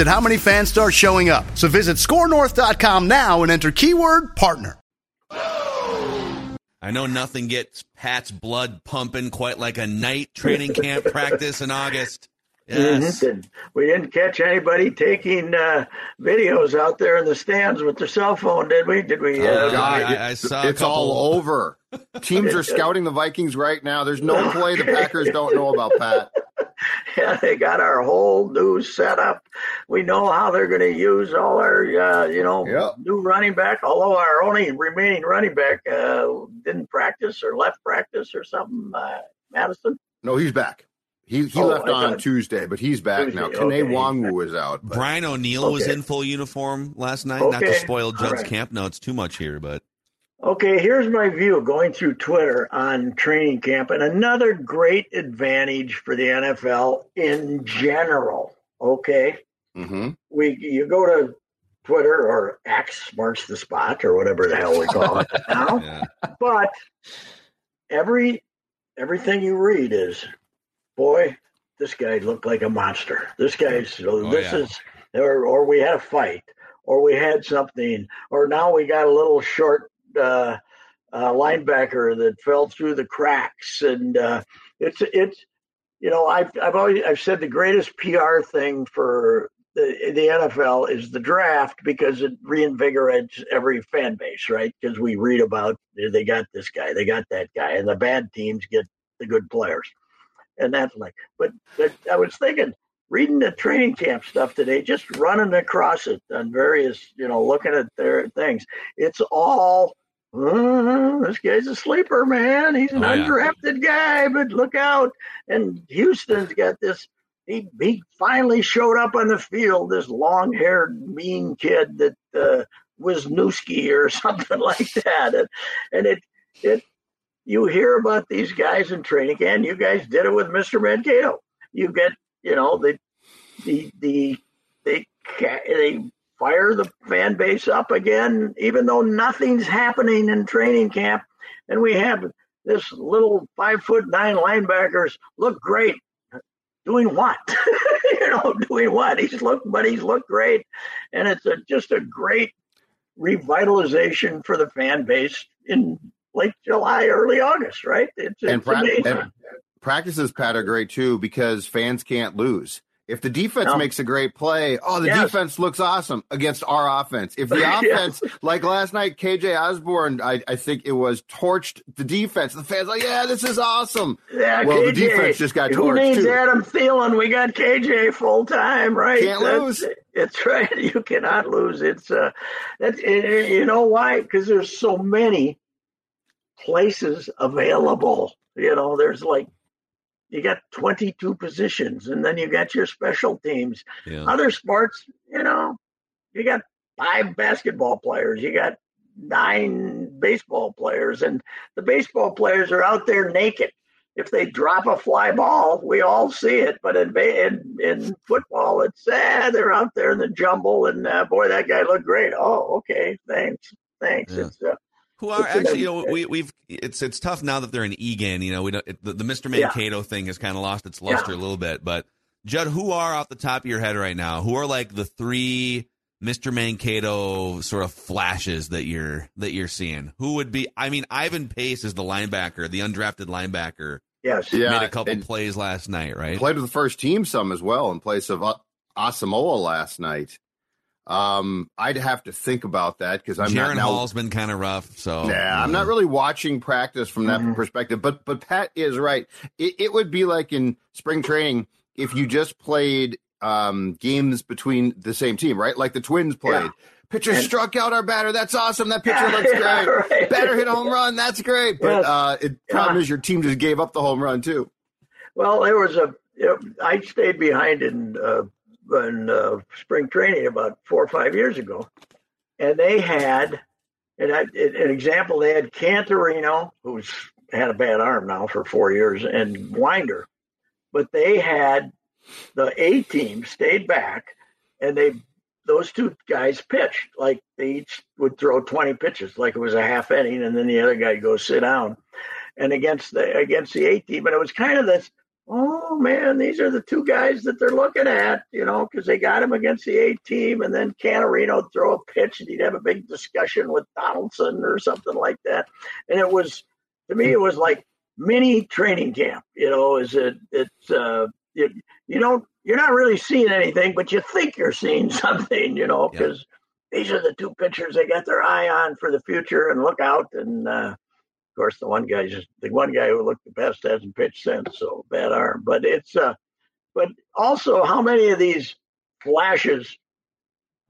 at how many fans start showing up. So visit scorenorth.com now and enter keyword partner. I know nothing gets Pat's blood pumping quite like a night training camp practice in August. Yes. Mm-hmm. We didn't catch anybody taking uh, videos out there in the stands with their cell phone, did we? Did we? Uh, Oh, God, I, I saw it's all over. Teams are scouting the Vikings right now. There's no play the Packers don't know about, Pat. Yeah, they got our whole new setup. We know how they're going to use all our, uh, you know, Yep. new running back. Although our only remaining running back uh, didn't practice or left practice or something, uh, Mattison. No, he's back. He he Oh, left on Tuesday, but he's back now. Tuesday, Kane okay. Nwangwu is out. but- Brian O'Neill was in full uniform last night. Not to spoil all Judd's right. camp notes too much here, but Okay, here's my view going through Twitter on training camp, and another great advantage for the NFL in general. Okay, Mhm. we you go to Twitter or X marks the spot or whatever the hell we call it now. yeah. but every everything you read is boy this guy looked like a monster this guy's this Oh, yeah. is or, or we had a fight or we had something or now we got a little short uh, uh, linebacker that fell through the cracks and uh, it's it's you know I've I've always I've said the greatest PR thing for the the NFL is the draft because it reinvigorates every fan base, right? Because we read about they got this guy, they got that guy, and the bad teams get the good players, and that's like. But, but I was thinking, reading the training camp stuff today, just running across it on various, you know, looking at their things. It's all. "Uh, this guy's a sleeper, man. He's an Oh, yeah. undrafted guy, but look out. And Houston's got this he he finally showed up on the field. This long haired mean kid that uh, Wisniewski or something like that, and, and it it you hear about these guys in training camp. You guys did it with Mister Mankato. You get you know the the the they they fire the fan base up again, even though nothing's happening in training camp, and we have this little five foot nine linebackers look great doing what? you know, doing what? He's looked, but he's looked great, and it's a, just a great revitalization for the fan base in late July, early August, right? It's, And, it's pra- and practices, Pat, are great too because fans can't lose. If the defense No. makes a great play, oh, the Yes. defense looks awesome against our offense. If the Yeah. offense, like last night, KJ Osborn, I, I think it was torched the defense. The fans like, yeah, this is awesome. yeah, well, the defense just got torched. Who needs too. Adam Thielen? We got KJ full time, right? Can't That's- lose. It's right. You cannot lose. It's uh, that's it, you know why? Because there's so many places available. You know, there's like you got 22 positions, and then you got your special teams. Yeah. Other sports, you know, you got five basketball players, you got nine baseball players, and the baseball players are out there naked. If they drop a fly ball, we all see it. But in in, in football, it's eh, they're out there in the jumble, and uh, boy, that guy looked great. Oh, okay, thanks, thanks. Yeah. It's uh, Who are actually, you know, we, we've it's it's tough now that they're in Eagan. You know, we don't it, the, the Mr. Yeah. Mankato thing has kind of lost its luster a little bit. But Judd, who are off the top of your head right now? Who are like the three Mr. Mankato sort of flashes that you're that you're seeing? Who would be? I mean, Ivan Pace is the linebacker, the undrafted linebacker. yes, Yeah, made a couple and- plays last night, right? Played with the first team some as well in place of uh, Asamoah last night. Um, I'd have to think about that because I'm Jaren not now. Hall's been kind of rough, so Yeah, I'm not really watching practice from that Mhm. perspective. But but Pat is right. It, it would be like in spring training if you just played um, games between the same team, right? Like the Twins played. Yeah. Pitcher And- struck out our batter. That's awesome. That pitcher looks Yeah, great. right. Batter hit a home run. That's great. But Yes. uh, it problem is your team just gave up the home run too. Well, there was a. I stayed behind in uh, in uh, spring training about four or five years ago, and they had, and I, an example, they had Canterino, who's had a bad arm now for four years, and Winder, but they had the A team stayed back, and they those two guys pitched like they each would throw twenty pitches, like it was a half inning, and then the other guy goes sit down, and against the against the A team, and it was kind of this oh man, these are the two guys that they're looking at, you know, because they got him against the A team, and then Canterino would throw a pitch, and he'd have a big discussion with Donaldson or something like that. And it was, to me, it was like mini training camp. You know, is it? It's uh, you, you don't, you're not really seeing anything, but you think you're seeing something. You know, because these are the two pitchers they got their eye on for the future, and look out and. uh course, the one guy just the one guy who looked the best hasn't pitched since, so bad arm. But it's uh, but also how many of these flashes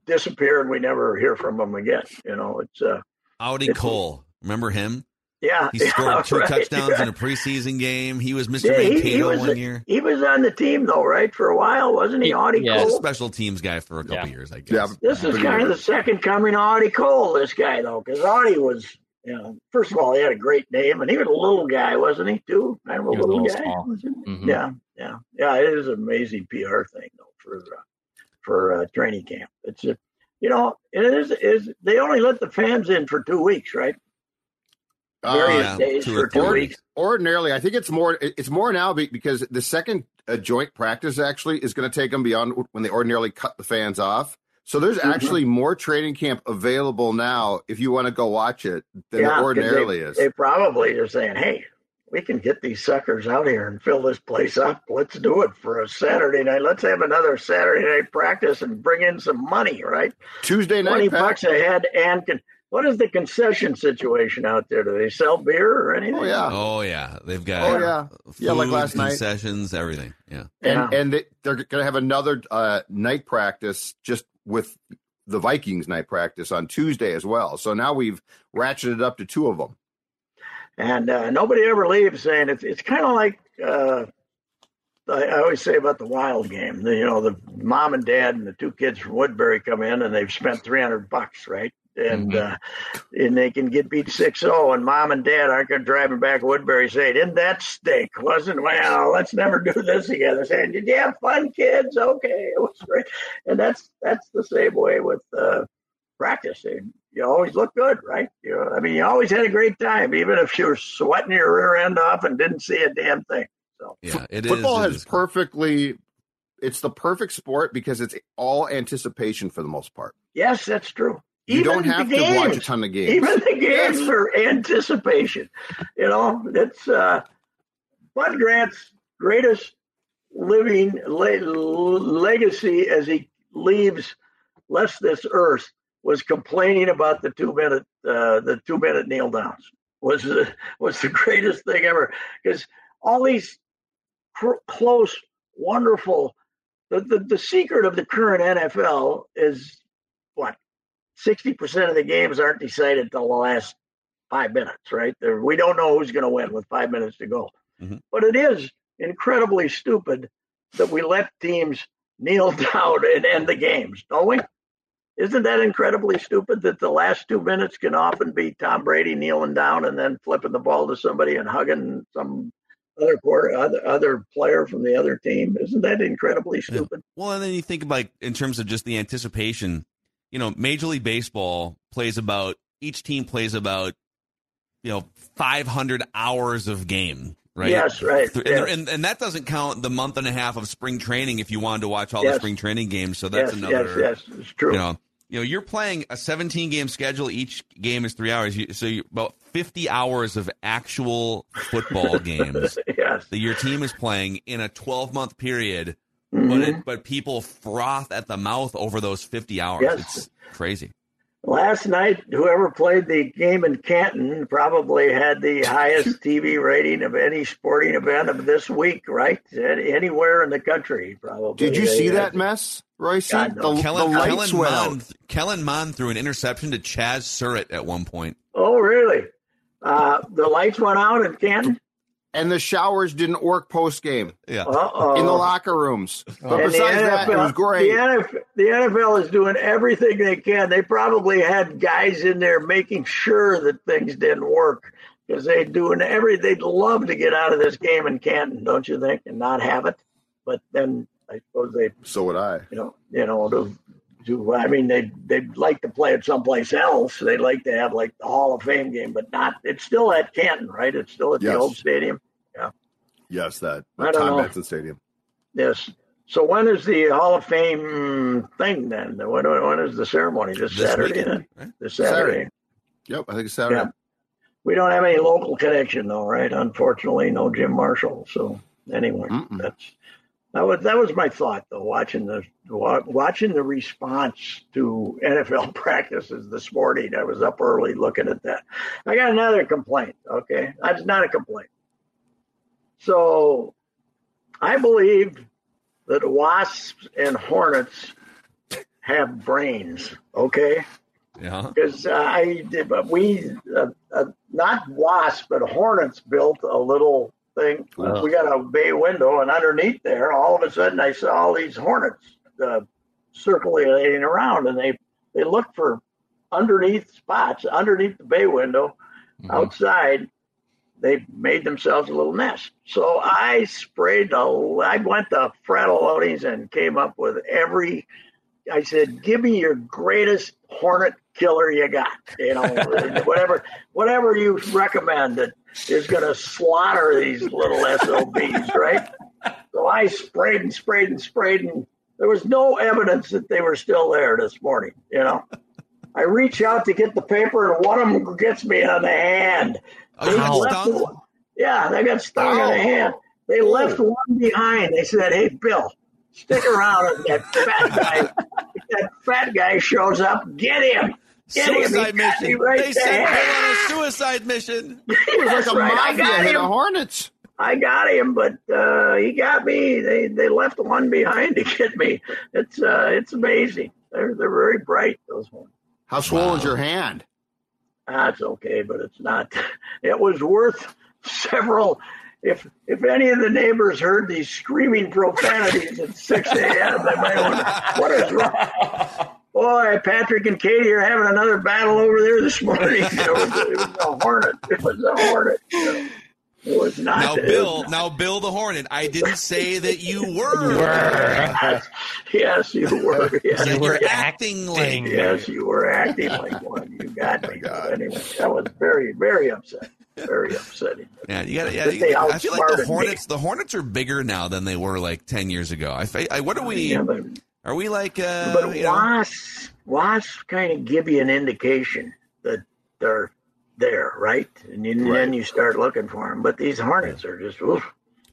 disappear and we never hear from them again? You know, it's uh, Audie It's- Cole. Remember him? yeah, He scored yeah, two right, touchdowns yeah. in a preseason game. He was Mr. Yeah, he- he was one a- year. He was on the team though, right, for a while, wasn't he? He- Audie yeah. He's a Cole. special teams guy for a couple Yeah. years, I guess. Yeah. This is Pretty kind of the second coming of Audie Cole. This guy though, because Audie was. You know, first of all, he had a great name, and he was a little guy, wasn't he? Too kind of a He was a little, little guy. small. wasn't he? Mhm. Yeah, yeah, yeah. It is an amazing PR thing though for uh, for uh, training camp. It's a, you know, it is is they only let the fans in for two weeks, right? Various yeah, days two for two three. weeks. Ordinarily, I think it's more. it- It's more now because the second uh, joint practice actually is going to take them beyond when they ordinarily cut the fans off. So there's Mhm. actually more training camp available now if you want to go watch it than Yeah, there 'cause ordinarily they, is. They probably are saying, "Hey, we can get these suckers out here and fill this place up. Let's do it for a Saturday night. Let's have another Saturday night practice and bring in some money, right? Tuesday Twenty night, Pat? bucks a head and can." What is the concession situation out there? Do they sell beer or anything? Oh, yeah. Oh yeah, they've got Oh yeah, Yeah, like food, last night. concessions, everything. Yeah, and Yeah. and they, they're going to have another uh, night practice just with the Vikings night practice on Tuesday as well. So now we've ratcheted up to two of them. and uh, nobody ever leaves saying it's it's kind of like uh, I, always say about the wild game. The, you know, the mom and dad and the two kids from Woodbury come in and they've spent three hundred bucks, right? And uh, and they can get beat 6-0, and mom and dad aren't going to drive them back to Woodbury saying, "Didn't that stink? Wasn't well? Let's never do this together." Saying, "Did you have fun, kids? Okay, it was great." And that's that's the same way with uh, practice. And you always look good, right? You know, I mean, you always had a great time, even if you were sweating your rear end off and didn't see a damn thing. So yeah. It is. Football it has is- perfectly. It's the perfect sport because it's all anticipation for the most part. yes, that's true. You Even don't have to watch a ton of games. Even the games Yes. are anticipation. You know, it's uh, Bud Grant's greatest living le- legacy as he leaves less this earth was complaining about the two minute uh, the two minute kneel downs was the, was the greatest thing ever because all these cr- close wonderful the, the the secret of the current NFL is what 60% of the games aren't decided till the last five minutes, right? There, we don't know who's going to win with five minutes to go. Mhm. But it is incredibly stupid that we let teams kneel down and end the games, don't we? Isn't that incredibly stupid that the last two minutes can often be Tom Brady kneeling down and then flipping the ball to somebody and hugging some other quarter, other, other player from the other team? Isn't that incredibly Yeah. stupid? Well, and then you think about in terms of just the anticipation. You know, Major League Baseball plays about each team plays about you know 500 hours of game, right? Yes, right, And, yes. and, and that doesn't count the month and a half of spring training if you wanted to watch all Yes. the spring training games. So that's yes, another. yes, yes, it's true. You know, you know, you're playing a 17 game schedule. Each game is three hours. You, so you, about 50 hours of actual football games yes. that your team is playing in a 12 month period mm-hmm. but it, but people froth at the mouth over those 50 hours. Yes. It's crazy. Last night, whoever played the game in Canton probably had the highest TV rating of any sporting event of this week, right? Anywhere in the country, probably. Did you see that mess, Reusse? God, no. the, Kellen, the Kellen, Mond, Kellen Mond threw an interception to Chaz Surratt at one point. Oh, really? Uh, the lights went out in Canton? And the showers didn't work post game. Yeah, Uh-oh. in the locker rooms. Uh-huh. But and besides NFL, that, it was great. The NFL, the NFL, is doing everything they can. They probably had guys in there making sure that things didn't work because they're doing every. They'd love to get out of this game in Canton, don't you think, and not have it. But then I suppose they. So would I. You know, you know, to do. I mean, they they'd like to play it someplace else. They'd like to have like the Hall of Fame game, but not. It's still at Canton, right? It's still at yes. the old stadium. Yeah. Yes, that the Tom Benson Stadium. Yes. So when is the Hall of Fame thing then? When, when is the ceremony? This, this Saturday weekend, then? This Saturday. Saturday. Yep, I think it's Saturday. Yeah. We don't have any local connection though, right? Unfortunately, no Jim Marshall. So anyway, Mm-mm. that's that was that was my thought though. Watching the watching the response to NFL practices this morning, I was up early looking at that. I got another complaint. Okay, that's not a complaint. So I believe that wasps and hornets have brains. Okay. Yeah. Because I did, but we uh, uh, not wasps, but hornets built a little thing. Wow. We got a bay window, and underneath there, all of a sudden, I saw all these hornets uh, circulating around, and they they look for underneath spots underneath the bay window mm-hmm. outside they made themselves a little nest. So I sprayed the, I went to Fratallone's and came up with every, I said, give me your greatest hornet killer you got, you know, whatever, whatever you recommend that is going to slaughter these little SOBs, right? So I sprayed and sprayed and sprayed and there was no evidence that they were still there this morning, you know. I reach out to get the paper and one of them gets me on the hand. Oh, yeah, they got stung in the hand. They left one behind. They said, "Hey, Bill, stick around." And that fat guy, that fat guy shows up. Get him. Get suicide him. mission. Right they sent Bill on a suicide mission. He was like a right. mafia hit of hornets. I got him, but uh, he got me. They they left one behind to get me. It's uh, it's amazing. They're they're very bright. Those ones. How swollen's wow. your hand? That's okay, but it's not. It was worth several. If if any of the neighbors heard these screaming profanities at 6 a.m., they might wonder what is wrong. Boy, Patrick and Katie are having another battle over there this morning. It was, it was a hornet. It was a hornet. It was not. Now, Bill. Not. Now, Bill the Hornet. I didn't say that you were. You were. yes, you were. Yes. You were acting like. Yes, you were acting like one. You got me. Oh anyway, that was very, very upset. Very upsetting. Yeah, you got. Yeah, you, I feel like the Hornets. Me. The Hornets are bigger now than they were like ten years ago. I, I what are we? Yeah, but, are we like? Uh, but wasps, wasps kind of give you an indication that they're there, right? And then, right. then you start looking for them. But these hornets are just, oof,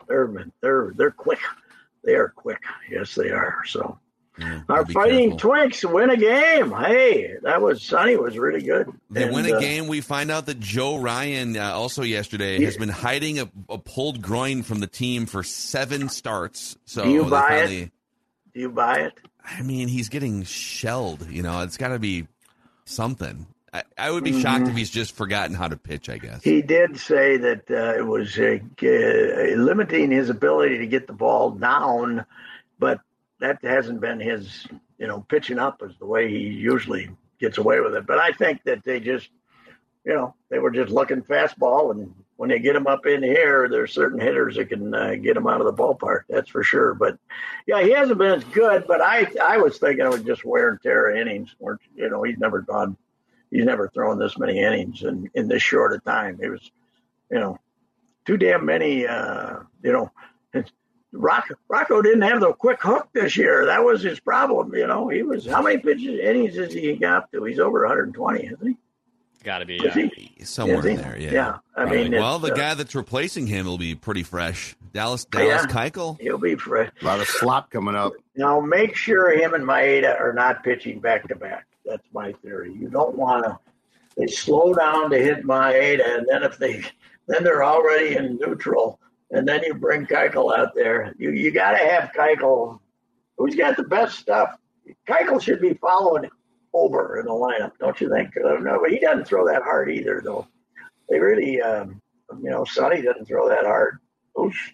they're they're they're quick. They are quick. Yes, they are. So. Yeah, Our fighting careful. Twins win a game. Hey, that was Sonny was really good. They and, win a uh, game. We find out that Joe Ryan uh, also yesterday has been hiding a, a, pulled groin from the team for seven starts. So do you buy finally, it? Do you buy it? I mean, he's getting shelled. You know, it's got to be something. I, I would be mm-hmm. shocked if he's just forgotten how to pitch. I guess he did say that uh, it was uh, uh, limiting his ability to get the ball down, but that hasn't been his. You know, pitching up is the way he usually gets away with it. But I think that they just, you know, they were just looking fastball, and when they get him up in here, there's certain hitters that can uh, get him out of the ballpark. That's for sure. But yeah, he hasn't been as good. But I, I was thinking it was just wear and tear innings. Or you know, he's never gone he's never thrown this many innings in, in this short a time. It was, you know, too damn many. Uh, you know, Rocco, Rocco didn't have the quick hook this year. That was his problem. You know, he was how many pitches innings has he got to? He's over 120, isn't he? Got to be. Yeah. he? Somewhere he? in there, yeah. Yeah, I Probably. mean, well, the uh, guy that's replacing him will be pretty fresh. Dallas Dallas Yeah. Keuchel. He'll be fresh. A lot of slop coming up. Now make sure him and Maeda are not pitching back to back. That's my theory. You don't want to. They slow down to hit Maeda, and then if they, then they're already in neutral, and then you bring Keuchel out there. You you got to have Keuchel. Who's got the best stuff? Keuchel should be following over in the lineup, don't you think? No, but he doesn't throw that hard either, though. They really, um, you know, Sonny doesn't throw that hard. Oosh.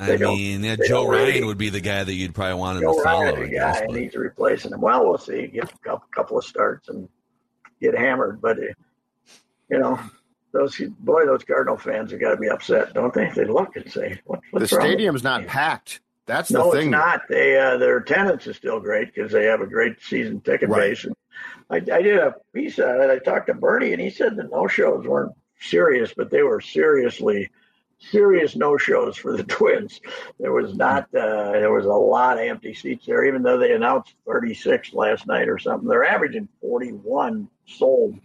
I They mean, yeah, Joe don't really- Ryan would be the guy that you'd probably want him Joe to follow. Ryan, I guess, guy, but- needs replacing him. Well, we'll see. Get a couple, couple of starts and get hammered. But, uh, you know, those boy, those Cardinal fans have got to be upset, don't they? They look and say, what, The wrong stadium's not team? packed. That's No, the thing. it's not. They uh, their attendance is still great because they have a great season ticket Right. base. And I, I did a piece on it. I talked to Bernie, and he said the no shows weren't serious, but they were seriously serious no shows for the Twins. There was not. Uh, there was a lot of empty seats there, even though they announced 36 last night or something. They're averaging 41 sold.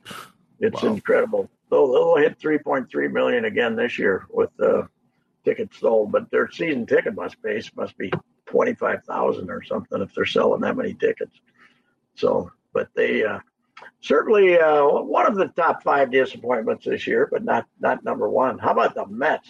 It's Wow. incredible. They'll, they'll hit 3.3 million again this year with uh, tickets sold, but their season ticket must base must be 25,000 or something if they're selling that many tickets. So, but they uh, certainly uh, one of the top five disappointments this year, but not not number one. How about the Mets?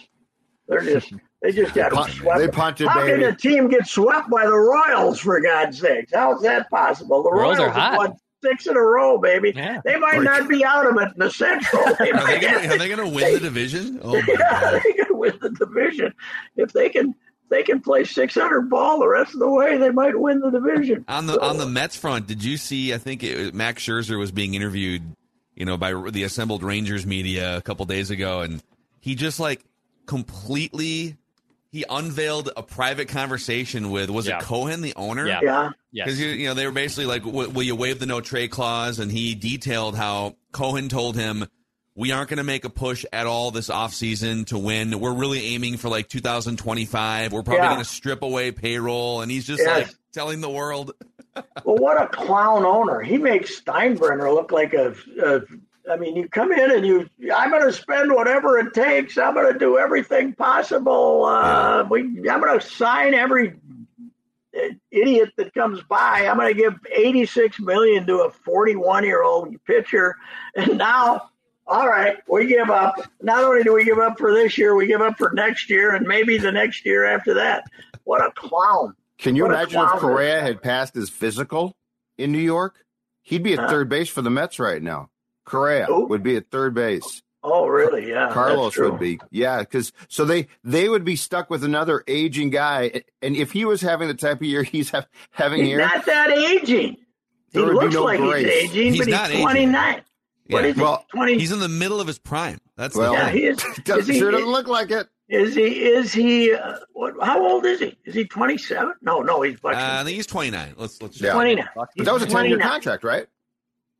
They're just they just got Punt- swept. they punted, How baby. can a team get swept by the Royals for God's sakes? How is that possible? The Royals Royals, are have hot. won six in a row, baby. Yeah. They might Like- not be out of it in the Central. They Are they gonna, are they gonna win the division? Oh my yeah, god! they can win the division if they can. They can play 600 ball the rest of the way. They might win the division. On the on the Mets front, did you see? I think it, Max Scherzer was being interviewed, you know, by the assembled Rangers media a couple days ago, and he just like completely he unveiled a private conversation with was Yeah. it Cohen, the owner? Yeah. Yeah, Because Yes. you know they were basically like, "Will you waive the no trade clause?" And he detailed how Cohen told him, "We aren't going to make a push at all this offseason to win. We're really aiming for like 2025. We're probably Yeah. going to strip away payroll." And he's just Yes. like telling the world, Well, what a clown owner! He makes Steinbrenner look like a. a I mean, you come in and you. I'm going to spend whatever it takes. I'm going to do everything possible. Uh, we. I'm going to sign every uh, idiot that comes by. I'm going to give 86 million to a 41 year old pitcher, and now. All right, we give up. Not only do we give up for this year, we give up for next year and maybe the next year after that. What a clown! Can you What imagine if. Correa had passed his physical in New York? He'd be at Huh? third base for the Mets right now. Correa Who? would be at third base. Oh, really? Yeah. Carlos true. would be. Yeah, because so they they would be stuck with another aging guy, and if he was having the type of year he's have, having He's here, not that aging. He There would be looks no like grace. he's aging, He's but not he's 29. What Yeah. is he? Well, 20? he's in the middle of his prime. That's Well, yeah, he is. doesn't, is he, sure doesn't look like it. is he? Is he? Uh, what? How old is he? Is he 27? No, no, he's. Uh, I think he's 29. Let's let's. Yeah. 29. But that was a ten year contract, right?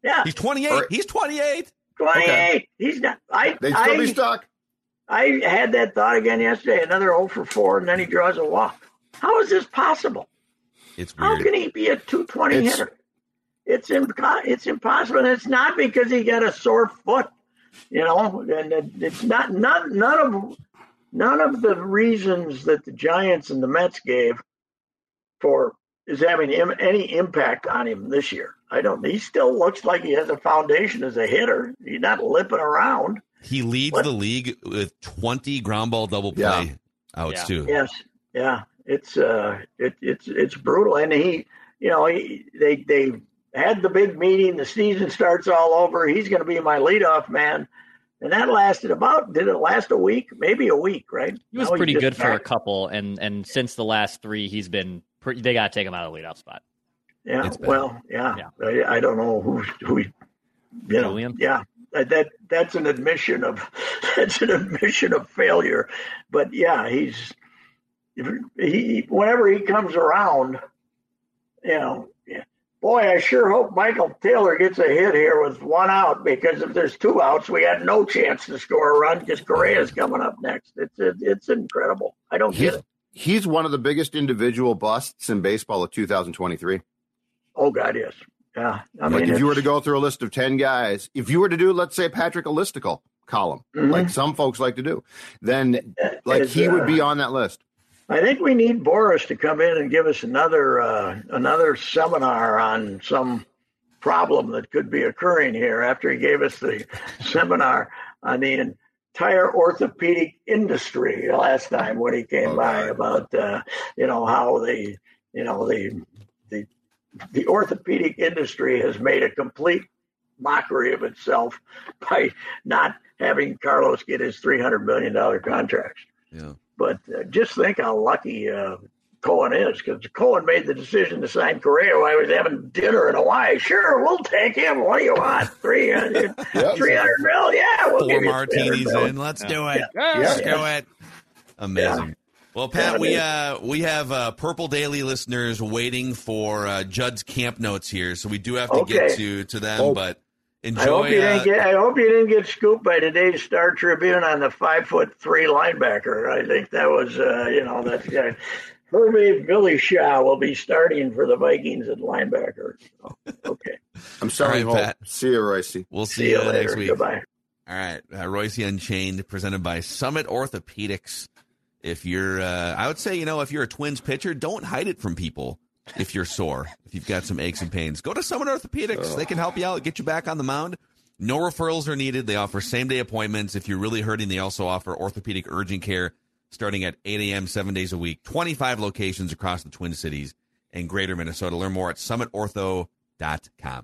Yeah, He's 28. Or- He's 28. 28. He's not. I. They'd still I, be stuck. I had that thought again yesterday. Another 0 for 4, and then he draws a walk. How is this possible? It's How can he be a 220 It's- hitter? It's impo- it's impossible. And it's not because he got a sore foot, you know. And it's not none none of none of the reasons that the Giants and the Mets gave for is having Im- any impact on him this year. I don't. He still looks like he has a foundation as a hitter. He's not limping around. He leads What? the league with 20 ground ball double play Yeah. outs Yeah. too. Yes, yeah, it's uh, it, it's it's brutal, and he, you know, he, they they had the big meeting. The season starts all over. He's going to be my leadoff man, and that lasted about did it last a week? Maybe a week, right? He was Now pretty just good for a couple, and and since the last three, he's been. Pretty, they got to take him out of the leadoff spot. Yeah, It's well, yeah, I, I don't know who who, you know, Julien? yeah. That, that that's an admission of that's an admission of failure, but yeah, he's he whenever he comes around, you know, boy, I sure hope Michael Taylor gets a hit here with one out because if there's two outs, we had no chance to score a run because Correa's coming up next. It's it, it's incredible. I don't get it. he's one of the biggest individual busts in baseball of 2023. Oh God, yes, Yeah, I like mean, if you were to go through a list of 10 guys, if you were to do, let's say, Patrick a listicle column, Mhm. like some folks like to do, then like It's, he uh, would be on that list. I think we need Boris to come in and give us another uh, another seminar on some problem that could be occurring here. After he gave us the seminar on the entire orthopedic industry last time when he came Oh, by right. about uh, you know how the you know the the the orthopedic industry has made a complete mockery of itself by not having Carlos get his three hundred million dollar contract. Yeah. But uh, just think how lucky uh, Cohen is, because Cohen made the decision to sign Correa while he was having dinner in Hawaii. Sure, we'll take him. What do you want? 300, 300 mil? Yeah, we'll Four give you martinis 300 in. Let's do it. Yeah. Let's Yeah. do it. Amazing. Well, Pat, we uh we have uh, Purple Daily listeners waiting for uh, Judd's camp notes here, so we do have to get to to them. Oh. But I hope you uh, didn't get. I hope you didn't get scooped by today's Star Tribune on the five foot three linebacker. I think that was, uh, you know, that guy. Herbie Billy Shaw will be starting for the Vikings at linebacker. So, okay. I'm sorry, All right, Hope. Pat. See you, Reusse. we'll see, See you you later. next week. Goodbye. All right, uh, Reusse Unchained, presented by Summit Orthopedics. If you're, uh, I would say, you know, if you're a Twins pitcher, don't hide it from people. If you're sore, if you've got some aches and pains, go to Summit Orthopedics. They can help you out, get you back on the mound. No referrals are needed. They offer same day appointments. If you're really hurting, they also offer orthopedic urgent care starting at 8 a.m. seven days a week. 25 locations across the Twin Cities and Greater Minnesota. Learn more at summitortho.com.